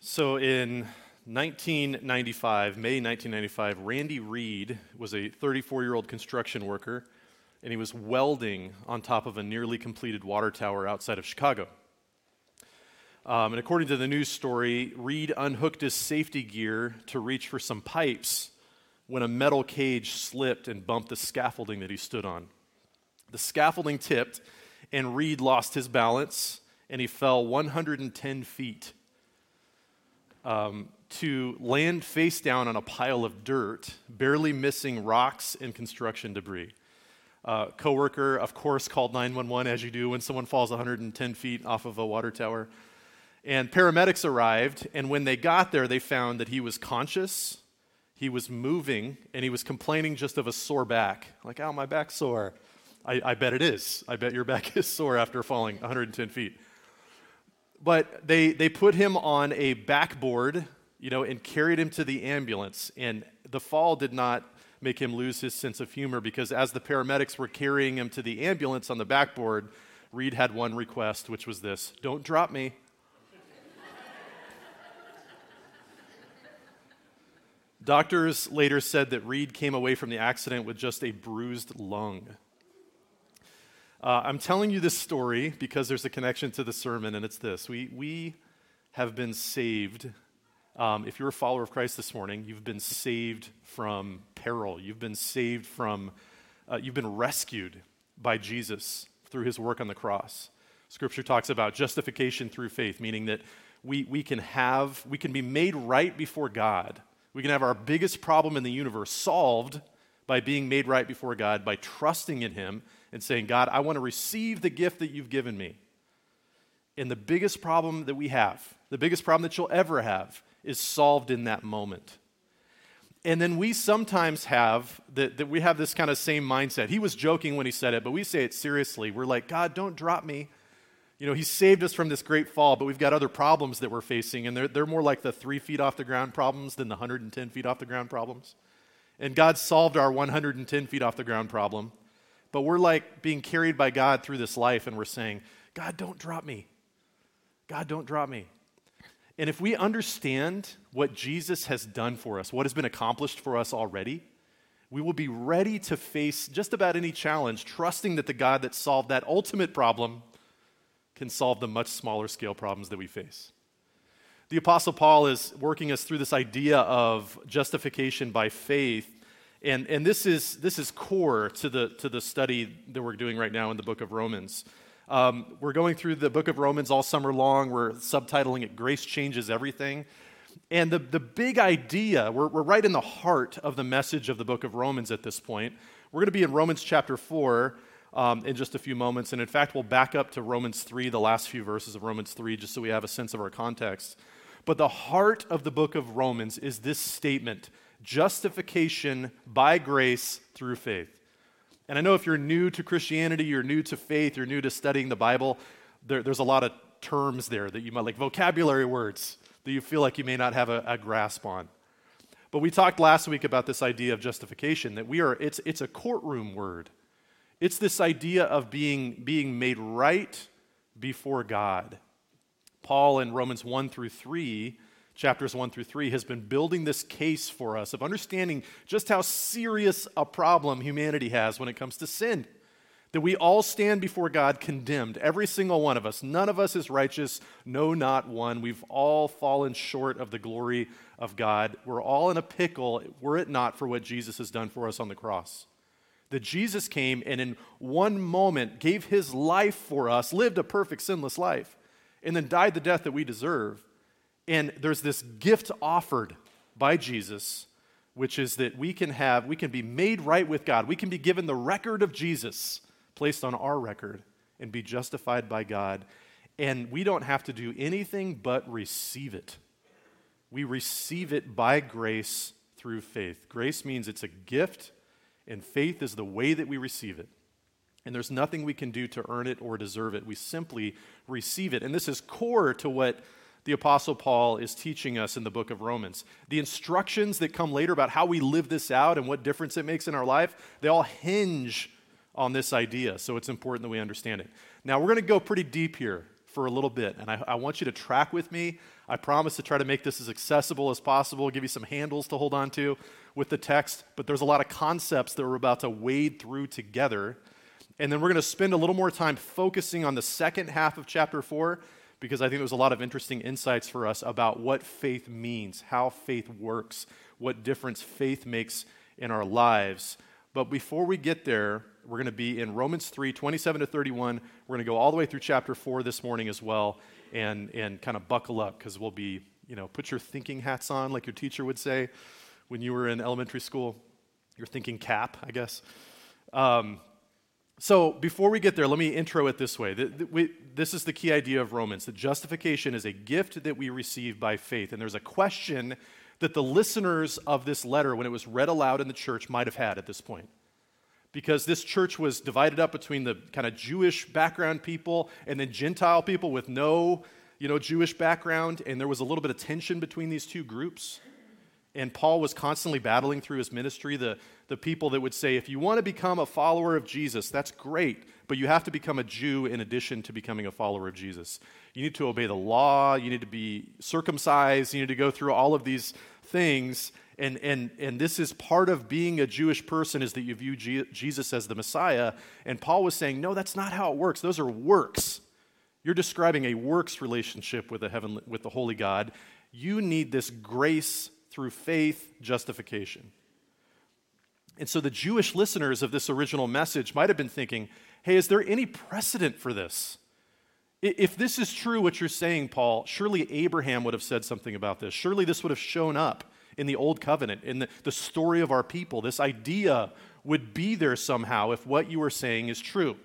So in 1995, May 1995, Randy Reed was a 34 year old construction worker, and he was welding on top of a nearly completed water tower outside of Chicago. Um, and according to the news story, Reed unhooked his safety gear to reach for some pipes when a metal cage slipped and bumped the scaffolding that he stood on. The scaffolding tipped, and Reed lost his balance, and he fell 110 feet um, to land face down on a pile of dirt, barely missing rocks and construction debris. Uh, coworker, of course, called 911 as you do when someone falls 110 feet off of a water tower. And paramedics arrived, and when they got there, they found that he was conscious, he was moving, and he was complaining just of a sore back. Like, oh, my back's sore. I, I bet it is. I bet your back is sore after falling 110 feet. But they, they put him on a backboard, you know, and carried him to the ambulance. And the fall did not make him lose his sense of humor because as the paramedics were carrying him to the ambulance on the backboard, Reed had one request, which was this Don't drop me. Doctors later said that Reed came away from the accident with just a bruised lung. Uh, I'm telling you this story because there's a connection to the sermon, and it's this. We, we have been saved. Um, if you're a follower of Christ this morning, you've been saved from peril. You've been saved from, uh, you've been rescued by Jesus through his work on the cross. Scripture talks about justification through faith, meaning that we, we can have, we can be made right before God. We can have our biggest problem in the universe solved by being made right before God, by trusting in him and saying, God, I want to receive the gift that you've given me. And the biggest problem that we have, the biggest problem that you'll ever have, is solved in that moment. And then we sometimes have that, that we have this kind of same mindset. He was joking when he said it, but we say it seriously. We're like, God, don't drop me. You know, He saved us from this great fall, but we've got other problems that we're facing, and they're, they're more like the three feet off the ground problems than the 110 feet off the ground problems. And God solved our 110 feet off the ground problem. But we're like being carried by God through this life, and we're saying, God, don't drop me. God, don't drop me. And if we understand what Jesus has done for us, what has been accomplished for us already, we will be ready to face just about any challenge, trusting that the God that solved that ultimate problem can solve the much smaller scale problems that we face. The Apostle Paul is working us through this idea of justification by faith and, and this, is, this is core to the, to the study that we're doing right now in the book of Romans. Um, we're going through the book of Romans all summer long. We're subtitling it Grace Changes Everything. And the, the big idea, we're, we're right in the heart of the message of the book of Romans at this point. We're going to be in Romans chapter 4 um, in just a few moments. And in fact, we'll back up to Romans 3, the last few verses of Romans 3, just so we have a sense of our context. But the heart of the book of Romans is this statement justification by grace through faith. And I know if you're new to Christianity, you're new to faith, you're new to studying the Bible, there, there's a lot of terms there that you might like, vocabulary words that you feel like you may not have a, a grasp on. But we talked last week about this idea of justification, that we are, it's, it's a courtroom word. It's this idea of being, being made right before God. Paul in Romans 1 through 3 chapters 1 through 3, has been building this case for us of understanding just how serious a problem humanity has when it comes to sin. That we all stand before God condemned, every single one of us. None of us is righteous, no, not one. We've all fallen short of the glory of God. We're all in a pickle, were it not for what Jesus has done for us on the cross. That Jesus came and in one moment gave his life for us, lived a perfect, sinless life, and then died the death that we deserve and there's this gift offered by Jesus, which is that we can have, we can be made right with God. We can be given the record of Jesus placed on our record and be justified by God. And we don't have to do anything but receive it. We receive it by grace through faith. Grace means it's a gift, and faith is the way that we receive it. And there's nothing we can do to earn it or deserve it. We simply receive it. And this is core to what the Apostle Paul is teaching us in the book of Romans. The instructions that come later about how we live this out and what difference it makes in our life, they all hinge on this idea. So it's important that we understand it. Now, we're going to go pretty deep here for a little bit, and I, I, want you to track with me. I promise to try to make this as accessible as possible, give you some handles to hold on to with the text, but there's a lot of concepts that we're about to wade through together. And then we're going to spend a little more time focusing on the second half of chapter 4 because I think there's a lot of interesting insights for us about what faith means, how faith works, what difference faith makes in our lives. But before we get there, we're going to be in Romans 3 27 to 31. We're going to go all the way through chapter 4 this morning as well and, and kind of buckle up because we'll be, you know, put your thinking hats on, like your teacher would say when you were in elementary school. Your thinking cap, I guess. Um, so before we get there, let me intro it this way. This is the key idea of Romans that justification is a gift that we receive by faith. And there's a question that the listeners of this letter, when it was read aloud in the church, might have had at this point. Because this church was divided up between the kind of Jewish background people and then Gentile people with no you know, Jewish background, and there was a little bit of tension between these two groups. And Paul was constantly battling through his ministry the, the people that would say, if you want to become a follower of Jesus, that's great, but you have to become a Jew in addition to becoming a follower of Jesus. You need to obey the law, you need to be circumcised, you need to go through all of these things. And, and, and this is part of being a Jewish person is that you view Jesus as the Messiah. And Paul was saying, no, that's not how it works. Those are works. You're describing a works relationship with the, heaven, with the holy God. You need this grace through faith justification. And so the Jewish listeners of this original message might have been thinking, hey, is there any precedent for this? If this is true, what you're saying, Paul, surely Abraham would have said something about this. Surely this would have shown up in the Old Covenant, in the, the story of our people. This idea would be there somehow if what you are saying is true.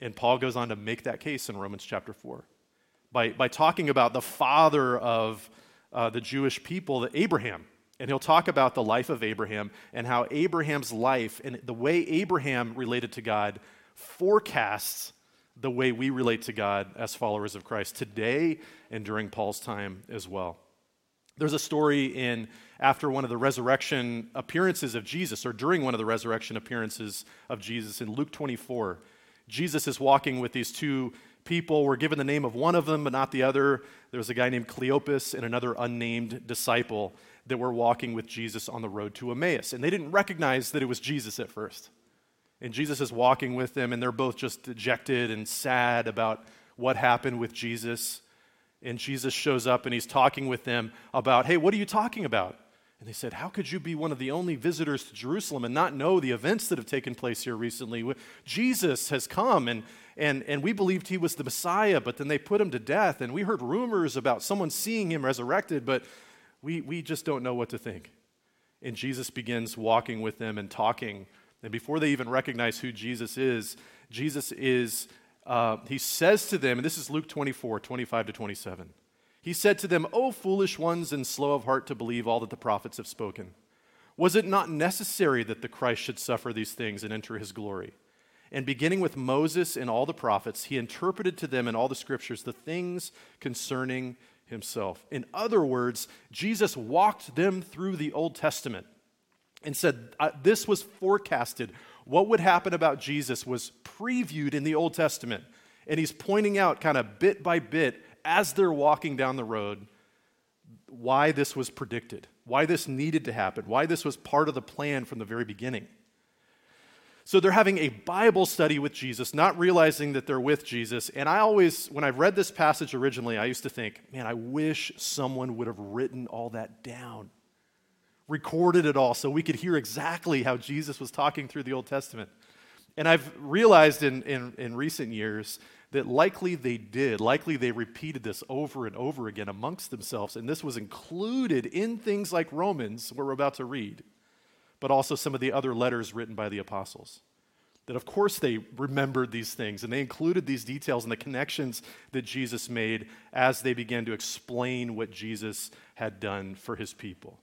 And Paul goes on to make that case in Romans chapter 4 by, by talking about the father of uh, the Jewish people, Abraham. And he'll talk about the life of Abraham and how Abraham's life and the way Abraham related to God forecasts the way we relate to God as followers of Christ today and during Paul's time as well. There's a story in after one of the resurrection appearances of Jesus, or during one of the resurrection appearances of Jesus in Luke 24. Jesus is walking with these two people. We're given the name of one of them, but not the other. There's a guy named Cleopas and another unnamed disciple that were walking with Jesus on the road to Emmaus. And they didn't recognize that it was Jesus at first. And Jesus is walking with them, and they're both just dejected and sad about what happened with Jesus. And Jesus shows up and he's talking with them about, hey, what are you talking about? And they said, How could you be one of the only visitors to Jerusalem and not know the events that have taken place here recently? Jesus has come, and, and, and we believed he was the Messiah, but then they put him to death. And we heard rumors about someone seeing him resurrected, but we, we just don't know what to think. And Jesus begins walking with them and talking. And before they even recognize who Jesus is, Jesus is, uh, he says to them, and this is Luke 24, 25 to 27. He said to them, O foolish ones and slow of heart to believe all that the prophets have spoken. Was it not necessary that the Christ should suffer these things and enter his glory? And beginning with Moses and all the prophets, he interpreted to them in all the scriptures the things concerning himself. In other words, Jesus walked them through the Old Testament and said, This was forecasted. What would happen about Jesus was previewed in the Old Testament. And he's pointing out, kind of bit by bit, as they're walking down the road, why this was predicted, why this needed to happen, why this was part of the plan from the very beginning. So they're having a Bible study with Jesus, not realizing that they're with Jesus. And I always, when I read this passage originally, I used to think, man, I wish someone would have written all that down, recorded it all, so we could hear exactly how Jesus was talking through the Old Testament. And I've realized in, in, in recent years that likely they did. Likely they repeated this over and over again amongst themselves. And this was included in things like Romans, we're about to read, but also some of the other letters written by the apostles. That, of course, they remembered these things and they included these details and the connections that Jesus made as they began to explain what Jesus had done for his people.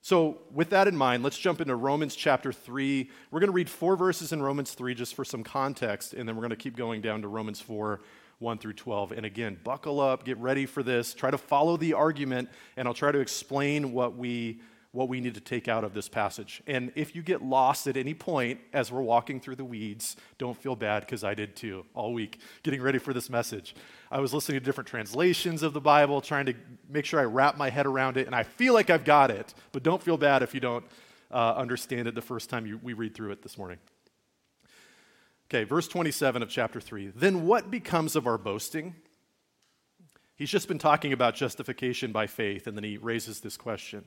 So, with that in mind, let's jump into Romans chapter 3. We're going to read four verses in Romans 3 just for some context, and then we're going to keep going down to Romans 4, 1 through 12. And again, buckle up, get ready for this, try to follow the argument, and I'll try to explain what we, what we need to take out of this passage. And if you get lost at any point as we're walking through the weeds, don't feel bad because I did too all week getting ready for this message. I was listening to different translations of the Bible, trying to make sure I wrap my head around it, and I feel like I've got it, but don't feel bad if you don't uh, understand it the first time you, we read through it this morning. Okay, verse 27 of chapter 3. Then what becomes of our boasting? He's just been talking about justification by faith, and then he raises this question.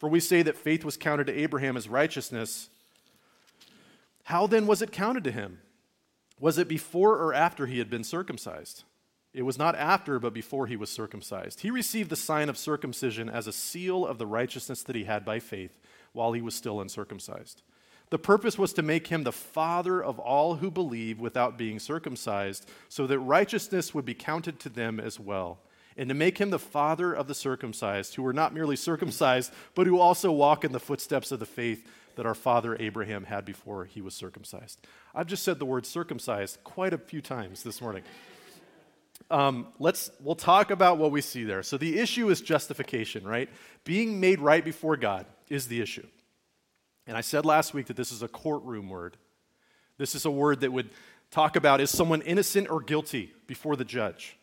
For we say that faith was counted to Abraham as righteousness. How then was it counted to him? Was it before or after he had been circumcised? It was not after, but before he was circumcised. He received the sign of circumcision as a seal of the righteousness that he had by faith while he was still uncircumcised. The purpose was to make him the father of all who believe without being circumcised, so that righteousness would be counted to them as well and to make him the father of the circumcised, who were not merely circumcised, but who also walk in the footsteps of the faith that our father Abraham had before he was circumcised. I've just said the word circumcised quite a few times this morning. Um, let's we'll talk about what we see there. So the issue is justification, right? Being made right before God is the issue. And I said last week that this is a courtroom word. This is a word that would talk about is someone innocent or guilty before the judge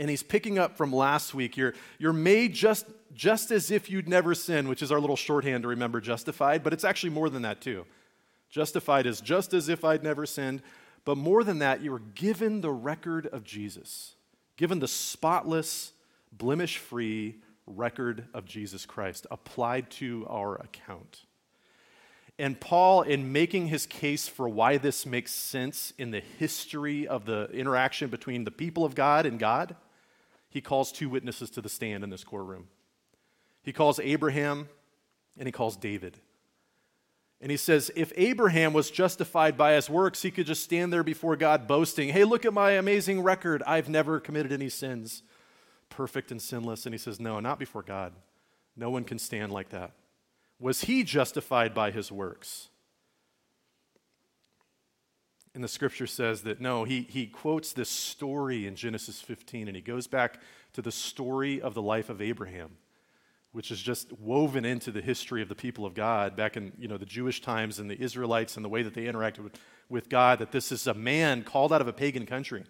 and he's picking up from last week. You're, you're made just, just as if you'd never sinned, which is our little shorthand to remember justified, but it's actually more than that, too. Justified is just as if I'd never sinned, but more than that, you were given the record of Jesus, given the spotless, blemish free record of Jesus Christ applied to our account. And Paul, in making his case for why this makes sense in the history of the interaction between the people of God and God, he calls two witnesses to the stand in this courtroom. He calls Abraham and he calls David. And he says, if Abraham was justified by his works, he could just stand there before God boasting, hey, look at my amazing record. I've never committed any sins, perfect and sinless. And he says, no, not before God. No one can stand like that. Was he justified by his works? And the scripture says that no, he, he quotes this story in Genesis 15 and he goes back to the story of the life of Abraham, which is just woven into the history of the people of God back in you know, the Jewish times and the Israelites and the way that they interacted with, with God, that this is a man called out of a pagan country.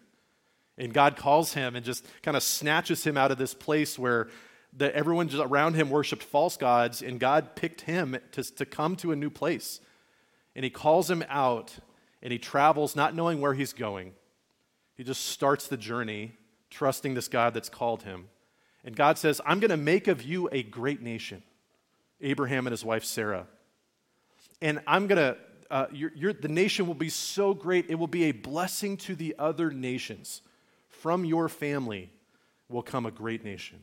And God calls him and just kind of snatches him out of this place where the, everyone around him worshiped false gods, and God picked him to, to come to a new place. And he calls him out and he travels not knowing where he's going. He just starts the journey trusting this God that's called him. And God says, I'm going to make of you a great nation, Abraham and his wife Sarah. And I'm going to, uh, the nation will be so great, it will be a blessing to the other nations. From your family will come a great nation,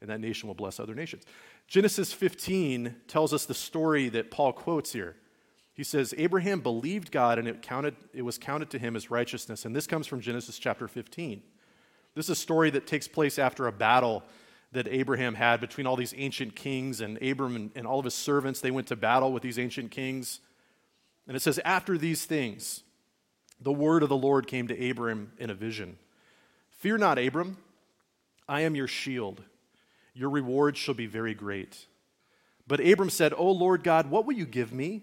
and that nation will bless other nations. Genesis 15 tells us the story that Paul quotes here. He says, Abraham believed God and it, counted, it was counted to him as righteousness. And this comes from Genesis chapter 15. This is a story that takes place after a battle that Abraham had between all these ancient kings and Abram and, and all of his servants. They went to battle with these ancient kings. And it says, after these things, the word of the Lord came to Abram in a vision Fear not, Abram, I am your shield. Your reward shall be very great. But Abram said, O Lord God, what will you give me?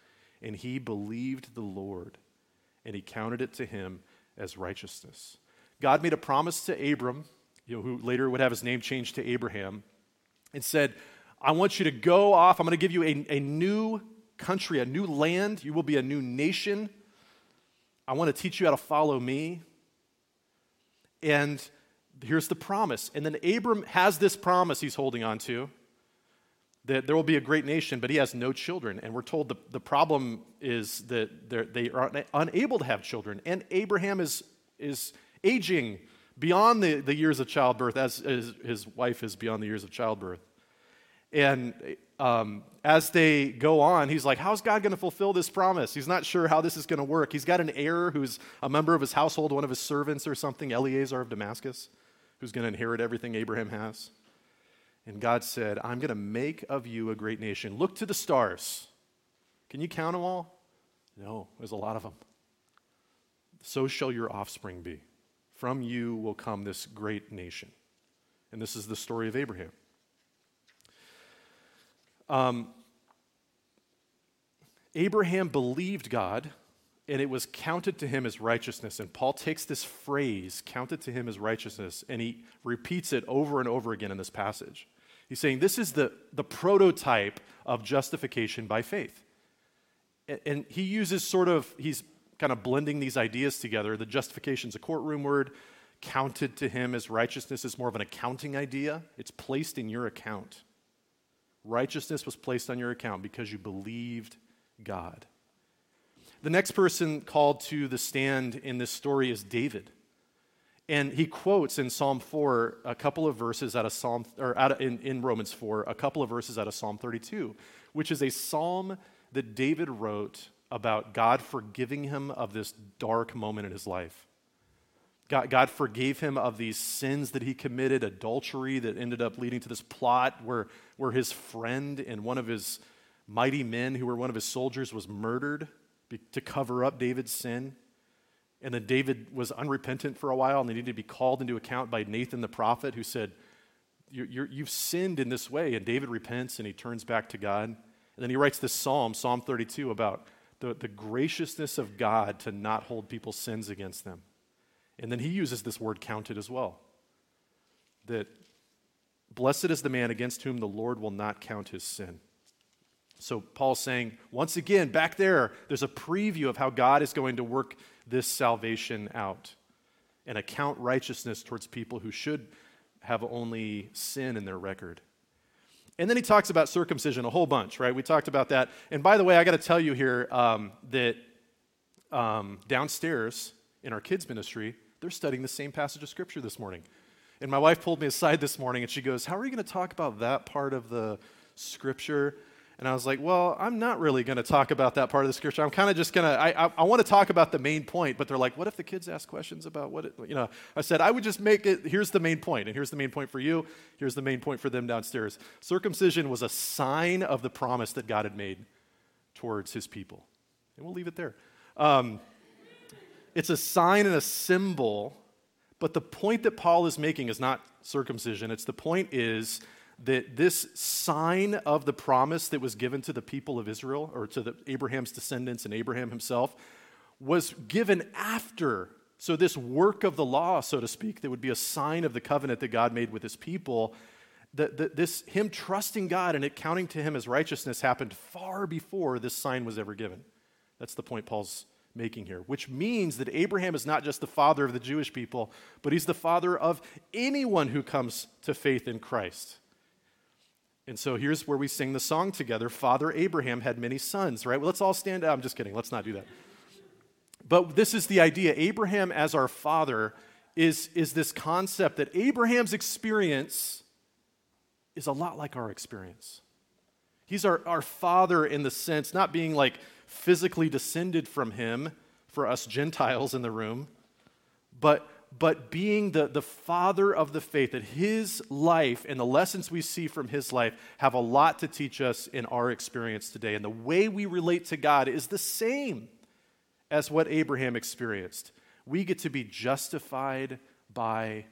And he believed the Lord, and he counted it to him as righteousness. God made a promise to Abram, you know, who later would have his name changed to Abraham, and said, I want you to go off. I'm going to give you a, a new country, a new land. You will be a new nation. I want to teach you how to follow me. And here's the promise. And then Abram has this promise he's holding on to that there will be a great nation, but he has no children. And we're told the, the problem is that they are unable to have children. And Abraham is, is aging beyond the, the years of childbirth, as, as his wife is beyond the years of childbirth. And um, as they go on, he's like, How's God going to fulfill this promise? He's not sure how this is going to work. He's got an heir who's a member of his household, one of his servants or something, Eliezer of Damascus, who's going to inherit everything Abraham has. And God said, I'm going to make of you a great nation. Look to the stars. Can you count them all? No, there's a lot of them. So shall your offspring be. From you will come this great nation. And this is the story of Abraham. Um, Abraham believed God, and it was counted to him as righteousness. And Paul takes this phrase, counted to him as righteousness, and he repeats it over and over again in this passage. He's saying this is the, the prototype of justification by faith. And, and he uses sort of, he's kind of blending these ideas together. The justification is a courtroom word, counted to him as righteousness is more of an accounting idea. It's placed in your account. Righteousness was placed on your account because you believed God. The next person called to the stand in this story is David. And he quotes in Psalm 4 a couple of verses out of Psalm, or out of, in, in Romans 4, a couple of verses out of Psalm 32, which is a psalm that David wrote about God forgiving him of this dark moment in his life. God, God forgave him of these sins that he committed, adultery that ended up leading to this plot where, where his friend and one of his mighty men, who were one of his soldiers, was murdered to cover up David's sin. And then David was unrepentant for a while and they needed to be called into account by Nathan the prophet, who said, you have sinned in this way. And David repents and he turns back to God. And then he writes this psalm, Psalm 32, about the, the graciousness of God to not hold people's sins against them. And then he uses this word counted as well. That blessed is the man against whom the Lord will not count his sin. So Paul's saying, once again, back there, there's a preview of how God is going to work this salvation out and account righteousness towards people who should have only sin in their record. And then he talks about circumcision a whole bunch, right? We talked about that. And by the way, I got to tell you here um, that um, downstairs in our kids' ministry, they're studying the same passage of Scripture this morning. And my wife pulled me aside this morning and she goes, How are you going to talk about that part of the Scripture? And I was like, Well, I'm not really going to talk about that part of the Scripture. I'm kind of just going to, I, I, I want to talk about the main point. But they're like, What if the kids ask questions about what it, you know? I said, I would just make it, here's the main point, and here's the main point for you, here's the main point for them downstairs. Circumcision was a sign of the promise that God had made towards his people. And we'll leave it there. Um, it's a sign and a symbol, but the point that Paul is making is not circumcision. It's the point is that this sign of the promise that was given to the people of Israel or to the, Abraham's descendants and Abraham himself was given after. So, this work of the law, so to speak, that would be a sign of the covenant that God made with his people, that, this him trusting God and it counting to him as righteousness happened far before this sign was ever given. That's the point Paul's making here, which means that Abraham is not just the father of the Jewish people, but he's the father of anyone who comes to faith in Christ. And so here's where we sing the song together Father Abraham had many sons, right? Well, let's all stand up. I'm just kidding. Let's not do that. But this is the idea Abraham as our father is, is this concept that Abraham's experience is a lot like our experience. He's our, our father in the sense, not being like physically descended from him for us Gentiles in the room, but, but being the, the father of the faith, that his life and the lessons we see from his life have a lot to teach us in our experience today. And the way we relate to God is the same as what Abraham experienced. We get to be justified by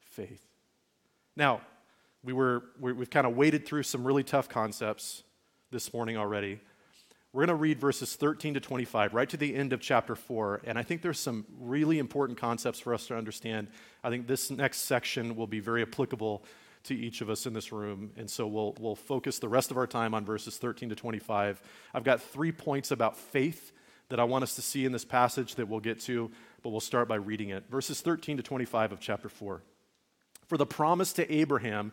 faith. Now, we were, we've kind of waded through some really tough concepts this morning already. We're going to read verses 13 to 25, right to the end of chapter 4. And I think there's some really important concepts for us to understand. I think this next section will be very applicable to each of us in this room. And so we'll, we'll focus the rest of our time on verses 13 to 25. I've got three points about faith that I want us to see in this passage that we'll get to, but we'll start by reading it. Verses 13 to 25 of chapter 4. For the promise to Abraham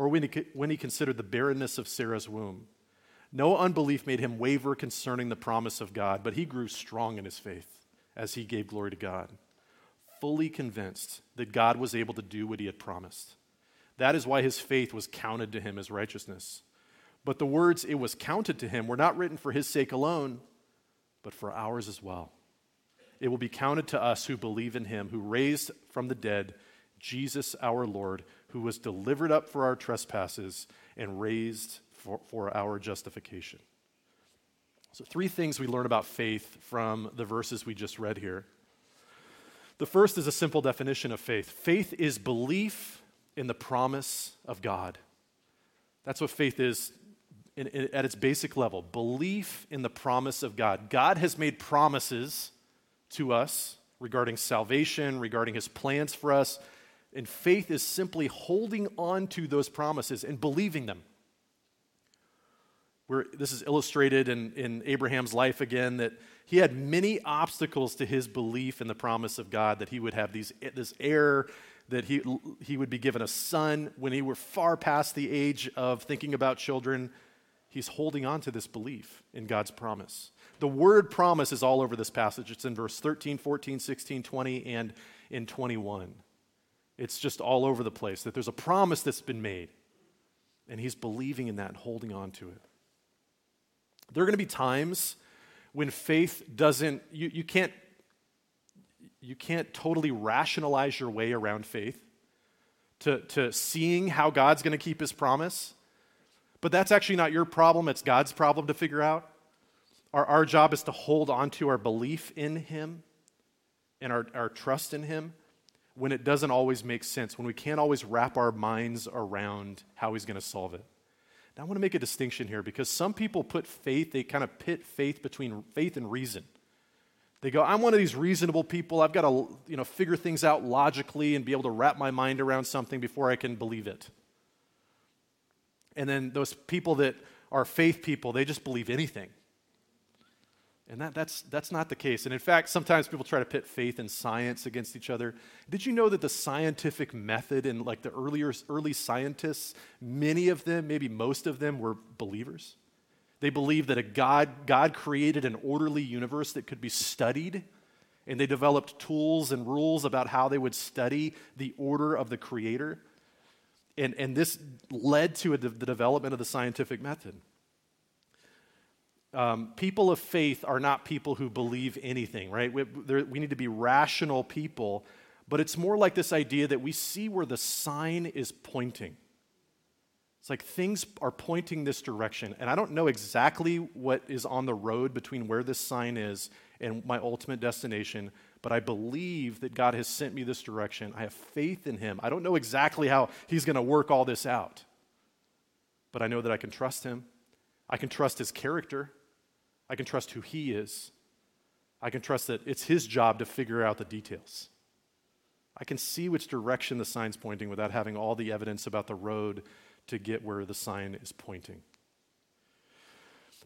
or when he, when he considered the barrenness of Sarah's womb. No unbelief made him waver concerning the promise of God, but he grew strong in his faith as he gave glory to God, fully convinced that God was able to do what he had promised. That is why his faith was counted to him as righteousness. But the words, it was counted to him, were not written for his sake alone, but for ours as well it will be counted to us who believe in him, who raised from the dead Jesus our Lord, who was delivered up for our trespasses and raised for, for our justification. So, three things we learn about faith from the verses we just read here. The first is a simple definition of faith faith is belief in the promise of God. That's what faith is in, in, at its basic level belief in the promise of God. God has made promises to us regarding salvation, regarding his plans for us. And faith is simply holding on to those promises and believing them. Where this is illustrated in, in Abraham's life again, that he had many obstacles to his belief in the promise of God, that he would have these, this heir, that he, he would be given a son when he were far past the age of thinking about children. He's holding on to this belief in God's promise. The word promise is all over this passage. It's in verse 13, 14, 16, 20, and in 21. It's just all over the place that there's a promise that's been made. And he's believing in that and holding on to it. There are going to be times when faith doesn't, you, you, can't, you can't totally rationalize your way around faith to, to seeing how God's going to keep his promise. But that's actually not your problem, it's God's problem to figure out. Our, our job is to hold on to our belief in Him and our, our trust in Him when it doesn't always make sense, when we can't always wrap our minds around how He's going to solve it. Now, I want to make a distinction here because some people put faith, they kind of pit faith between faith and reason. They go, I'm one of these reasonable people. I've got to you know, figure things out logically and be able to wrap my mind around something before I can believe it. And then those people that are faith people, they just believe anything. And that, that's, that's not the case. And in fact, sometimes people try to pit faith and science against each other. Did you know that the scientific method and like the earlier, early scientists, many of them, maybe most of them, were believers? They believed that a God, God created an orderly universe that could be studied, and they developed tools and rules about how they would study the order of the Creator. And, and this led to a, the development of the scientific method. Um, people of faith are not people who believe anything, right? We, we need to be rational people, but it's more like this idea that we see where the sign is pointing. It's like things are pointing this direction, and I don't know exactly what is on the road between where this sign is and my ultimate destination, but I believe that God has sent me this direction. I have faith in Him. I don't know exactly how He's going to work all this out, but I know that I can trust Him. I can trust His character. I can trust who He is. I can trust that it's His job to figure out the details. I can see which direction the sign's pointing without having all the evidence about the road to get where the sign is pointing.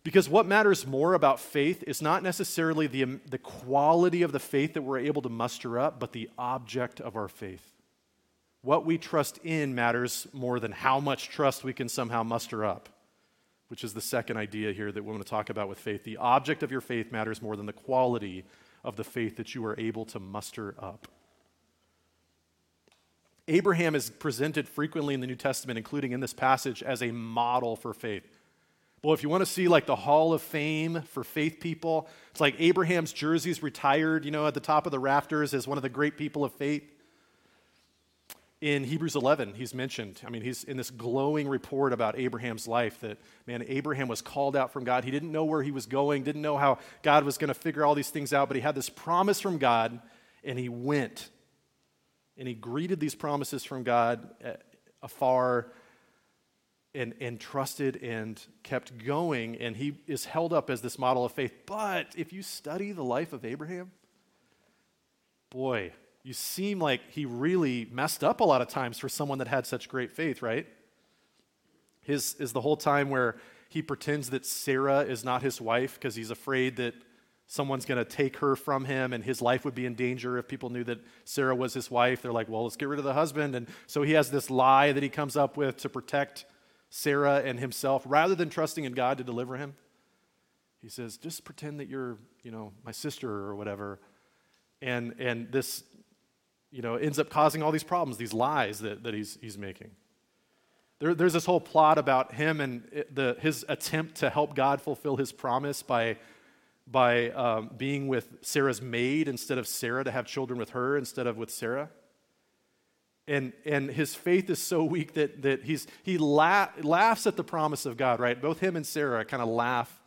Because what matters more about faith is not necessarily the, the quality of the faith that we're able to muster up, but the object of our faith. What we trust in matters more than how much trust we can somehow muster up which is the second idea here that we want to talk about with faith. The object of your faith matters more than the quality of the faith that you are able to muster up. Abraham is presented frequently in the New Testament, including in this passage, as a model for faith. Well, if you want to see like the Hall of Fame for faith people, it's like Abraham's jersey's retired, you know, at the top of the rafters as one of the great people of faith in Hebrews 11, he's mentioned. I mean, he's in this glowing report about Abraham's life that, man, Abraham was called out from God. He didn't know where he was going, didn't know how God was going to figure all these things out, but he had this promise from God, and he went. And he greeted these promises from God uh, afar and, and trusted and kept going. And he is held up as this model of faith. But if you study the life of Abraham, boy, you seem like he really messed up a lot of times for someone that had such great faith, right? His is the whole time where he pretends that Sarah is not his wife because he's afraid that someone's going to take her from him and his life would be in danger if people knew that Sarah was his wife. They're like, well, let's get rid of the husband. And so he has this lie that he comes up with to protect Sarah and himself rather than trusting in God to deliver him. He says, just pretend that you're, you know, my sister or whatever. And, and this you know, ends up causing all these problems, these lies that, that he's, he's making. There, there's this whole plot about him and the, his attempt to help God fulfill his promise by, by um, being with Sarah's maid instead of Sarah, to have children with her instead of with Sarah. And, and his faith is so weak that, that he's, he la- laughs at the promise of God, right? Both him and Sarah kind of laugh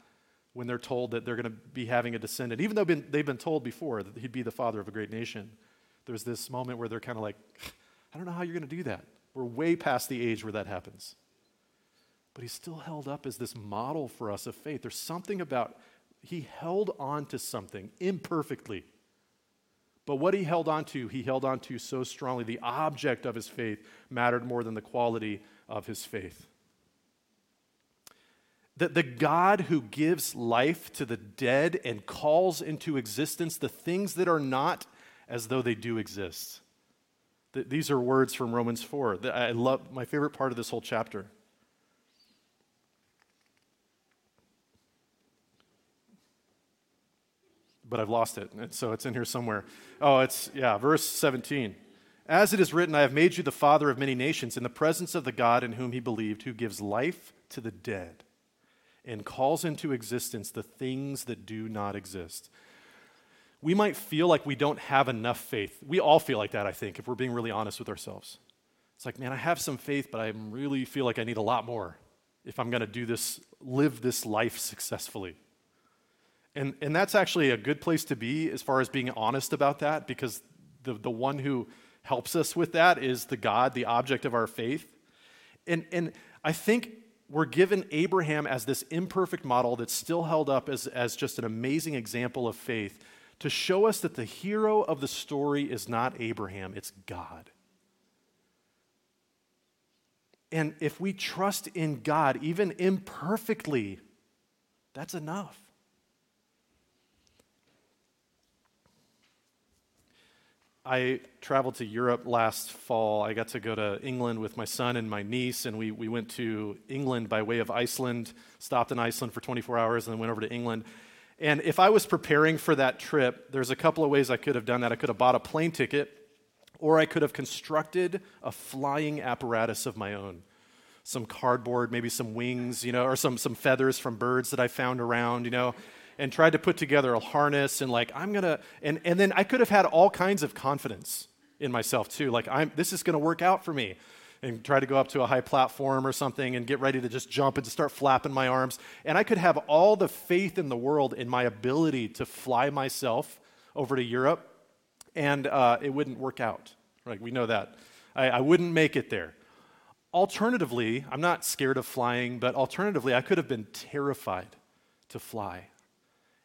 when they're told that they're going to be having a descendant, even though been, they've been told before that he'd be the father of a great nation there's this moment where they're kind of like, I don't know how you're going to do that. We're way past the age where that happens. But he's still held up as this model for us of faith. There's something about, he held on to something imperfectly. But what he held on to, he held on to so strongly. The object of his faith mattered more than the quality of his faith. That the God who gives life to the dead and calls into existence the things that are not as though they do exist. These are words from Romans 4. I love my favorite part of this whole chapter. But I've lost it, and so it's in here somewhere. Oh, it's, yeah, verse 17. As it is written, I have made you the father of many nations in the presence of the God in whom he believed, who gives life to the dead and calls into existence the things that do not exist we might feel like we don't have enough faith. We all feel like that, I think, if we're being really honest with ourselves. It's like, man, I have some faith, but I really feel like I need a lot more if I'm going to do this, live this life successfully. And, and that's actually a good place to be as far as being honest about that, because the, the one who helps us with that is the God, the object of our faith. And, and I think we're given Abraham as this imperfect model that's still held up as, as just an amazing example of faith to show us that the hero of the story is not Abraham, it's God. And if we trust in God, even imperfectly, that's enough. I traveled to Europe last fall. I got to go to England with my son and my niece, and we, we went to England by way of Iceland, stopped in Iceland for 24 hours, and then went over to England. And if I was preparing for that trip, there's a couple of ways I could have done that. I could have bought a plane ticket, or I could have constructed a flying apparatus of my own. some cardboard, maybe some wings, you know, or some, some feathers from birds that I found around, you know, and tried to put together a harness and like, I'm gonna, and, and then I could have had all kinds of confidence in myself too. Like, I'm, this is gonna work out for me. And try to go up to a high platform or something and get ready to just jump and to start flapping my arms. And I could have all the faith in the world in my ability to fly myself over to Europe, and uh, it wouldn't work out. Like, we know that. I, I wouldn't make it there. Alternatively, I'm not scared of flying, but alternatively, I could have been terrified to fly.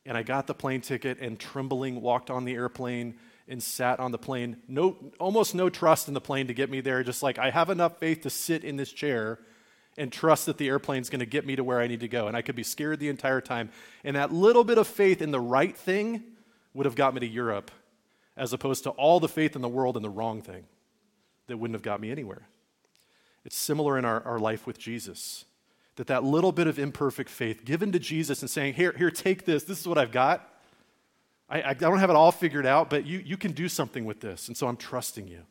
And I got the plane ticket and trembling walked on the airplane and sat on the plane. No, almost no trust in the plane to get me there. Just like I have enough faith to sit in this chair and trust that the airplane's going to get me to where I need to go. And I could be scared the entire time. And that little bit of faith in the right thing would have got me to Europe, as opposed to all the faith in the world in the wrong thing that wouldn't have got me anywhere. It's similar in our, our life with Jesus. That that little bit of imperfect faith given to Jesus and saying, here, here, take this. This is what I've got. I, I don't have it all figured out, but you, you can do something with this. And so I'm trusting you.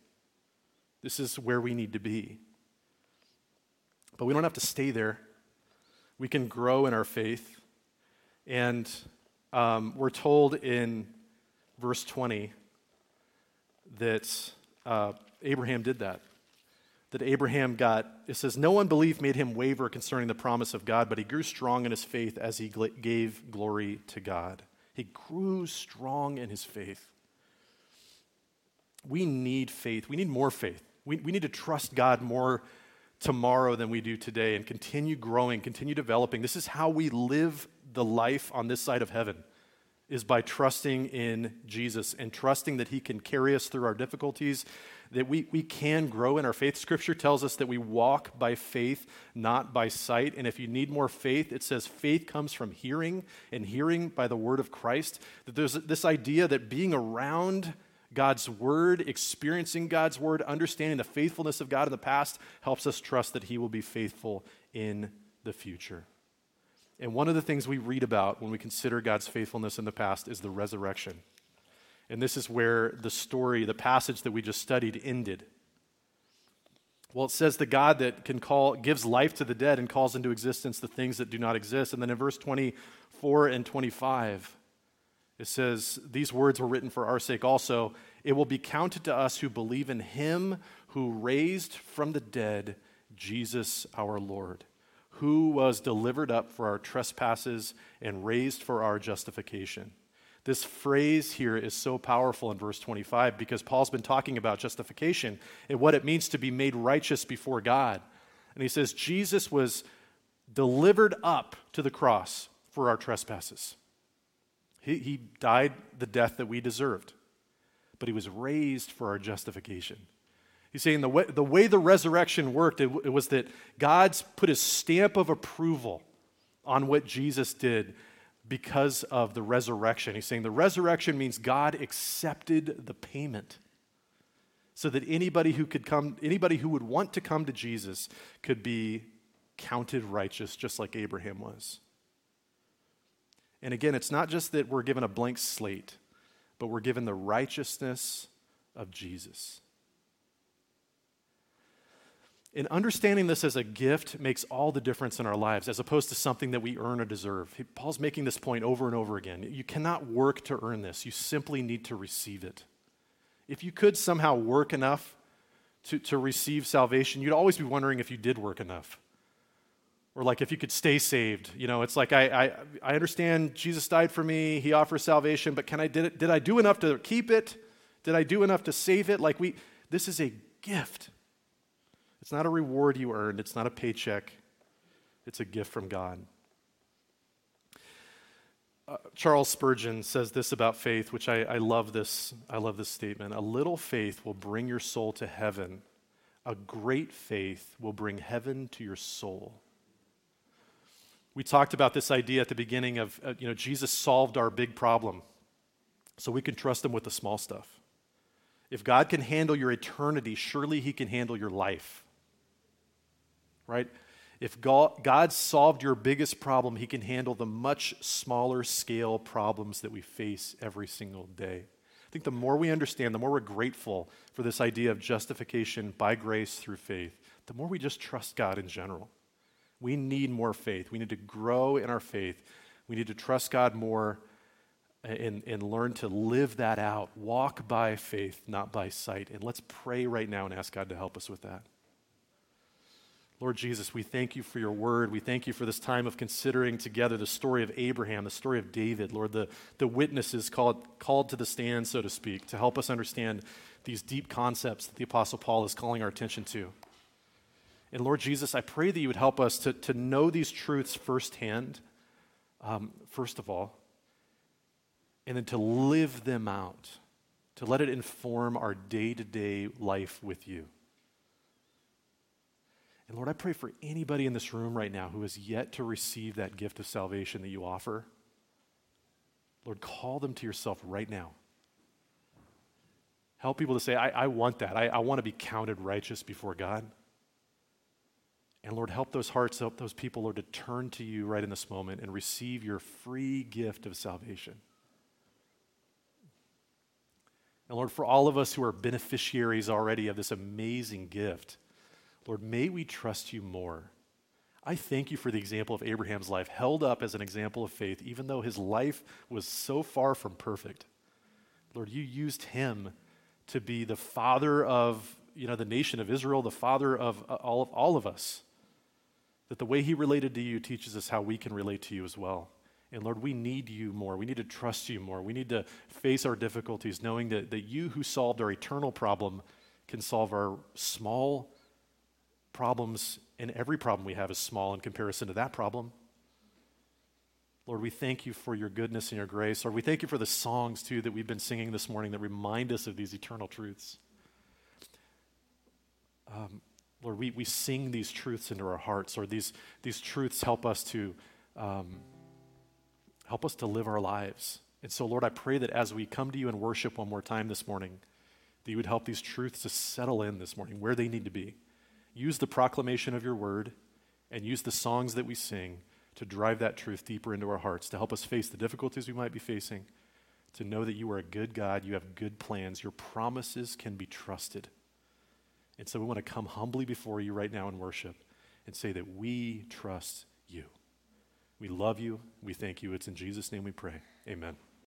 This is where we need to be. But we don't have to stay there. We can grow in our faith. And um, we're told in verse 20 that uh, Abraham did that that Abraham got, it says, No unbelief made him waver concerning the promise of God, but he grew strong in his faith as he gave glory to God. He grew strong in his faith. We need faith. We need more faith. We, we need to trust God more tomorrow than we do today and continue growing, continue developing. This is how we live the life on this side of heaven is by trusting in Jesus and trusting that he can carry us through our difficulties that we, we can grow in our faith. Scripture tells us that we walk by faith, not by sight. And if you need more faith, it says faith comes from hearing, and hearing by the word of Christ. That there's this idea that being around God's word, experiencing God's word, understanding the faithfulness of God in the past helps us trust that He will be faithful in the future. And one of the things we read about when we consider God's faithfulness in the past is the resurrection. And this is where the story, the passage that we just studied, ended. Well, it says the God that can call, gives life to the dead and calls into existence the things that do not exist. And then in verse 24 and 25, it says, These words were written for our sake also. It will be counted to us who believe in him who raised from the dead Jesus our Lord, who was delivered up for our trespasses and raised for our justification. This phrase here is so powerful in verse 25 because Paul's been talking about justification and what it means to be made righteous before God. And he says, Jesus was delivered up to the cross for our trespasses. He, he died the death that we deserved, but he was raised for our justification. He's saying the way the, way the resurrection worked, it, it was that God's put his stamp of approval on what Jesus did because of the resurrection. He's saying the resurrection means God accepted the payment so that anybody who could come anybody who would want to come to Jesus could be counted righteous just like Abraham was. And again, it's not just that we're given a blank slate, but we're given the righteousness of Jesus. And understanding this as a gift makes all the difference in our lives as opposed to something that we earn or deserve. Paul's making this point over and over again. You cannot work to earn this, you simply need to receive it. If you could somehow work enough to, to receive salvation, you'd always be wondering if you did work enough. Or like if you could stay saved. You know, it's like I, I, I understand Jesus died for me, he offers salvation, but can I did, it, did I do enough to keep it? Did I do enough to save it? Like we this is a gift. It's not a reward you earned, it's not a paycheck, it's a gift from God. Uh, Charles Spurgeon says this about faith, which I, I love this. I love this statement. A little faith will bring your soul to heaven. A great faith will bring heaven to your soul. We talked about this idea at the beginning of, uh, you know, Jesus solved our big problem, so we can trust him with the small stuff. If God can handle your eternity, surely he can handle your life right? If God solved your biggest problem, He can handle the much smaller scale problems that we face every single day. I think the more we understand, the more we're grateful for this idea of justification by grace through faith, the more we just trust God in general. We need more faith. We need to grow in our faith. We need to trust God more and, and learn to live that out. Walk by faith, not by sight. And let's pray right now and ask God to help us with that. Lord Jesus, we thank you for your word. We thank you for this time of considering together the story of Abraham, the story of David, Lord, the, the witnesses called, called to the stand, so to speak, to help us understand these deep concepts that the Apostle Paul is calling our attention to. And Lord Jesus, I pray that you would help us to, to know these truths firsthand, um, first of all, and then to live them out, to let it inform our day to day life with you. And Lord, I pray for anybody in this room right now who has yet to receive that gift of salvation that you offer. Lord, call them to yourself right now. Help people to say, I, I want that. I, I want to be counted righteous before God. And Lord, help those hearts, help those people, Lord, to turn to you right in this moment and receive your free gift of salvation. And Lord, for all of us who are beneficiaries already of this amazing gift, Lord, may we trust you more. I thank you for the example of Abraham's life, held up as an example of faith, even though his life was so far from perfect. Lord, you used him to be the father of you know, the nation of Israel, the father of uh, all, of all of us. That the way he related to you teaches us how we can relate to you as well. And Lord, we need you more. We need to trust you more. We need to face our difficulties knowing that, that you who solved our eternal problem can solve our small problems, and every problem we have is small in comparison to that problem. Lord, we thank you for your goodness and your grace. Lord, we thank you for the songs, too, that we've been singing this morning that remind us of these eternal truths. Um, Lord, we, we sing these truths into our hearts, or these, these truths help us to um, help us to live our lives. And so, Lord, I pray that as we come to you and worship one more time this morning, that you would help these truths to settle in this morning where they need to be use the proclamation of your word and use the songs that we sing to drive that truth deeper into our hearts, to help us face the difficulties we might be facing, to know that you are a good God, you have good plans, your promises can be trusted. And so we want to come humbly before you right now in worship and say that we trust you. We love you. We thank you. It's in Jesus' name we pray. Amen.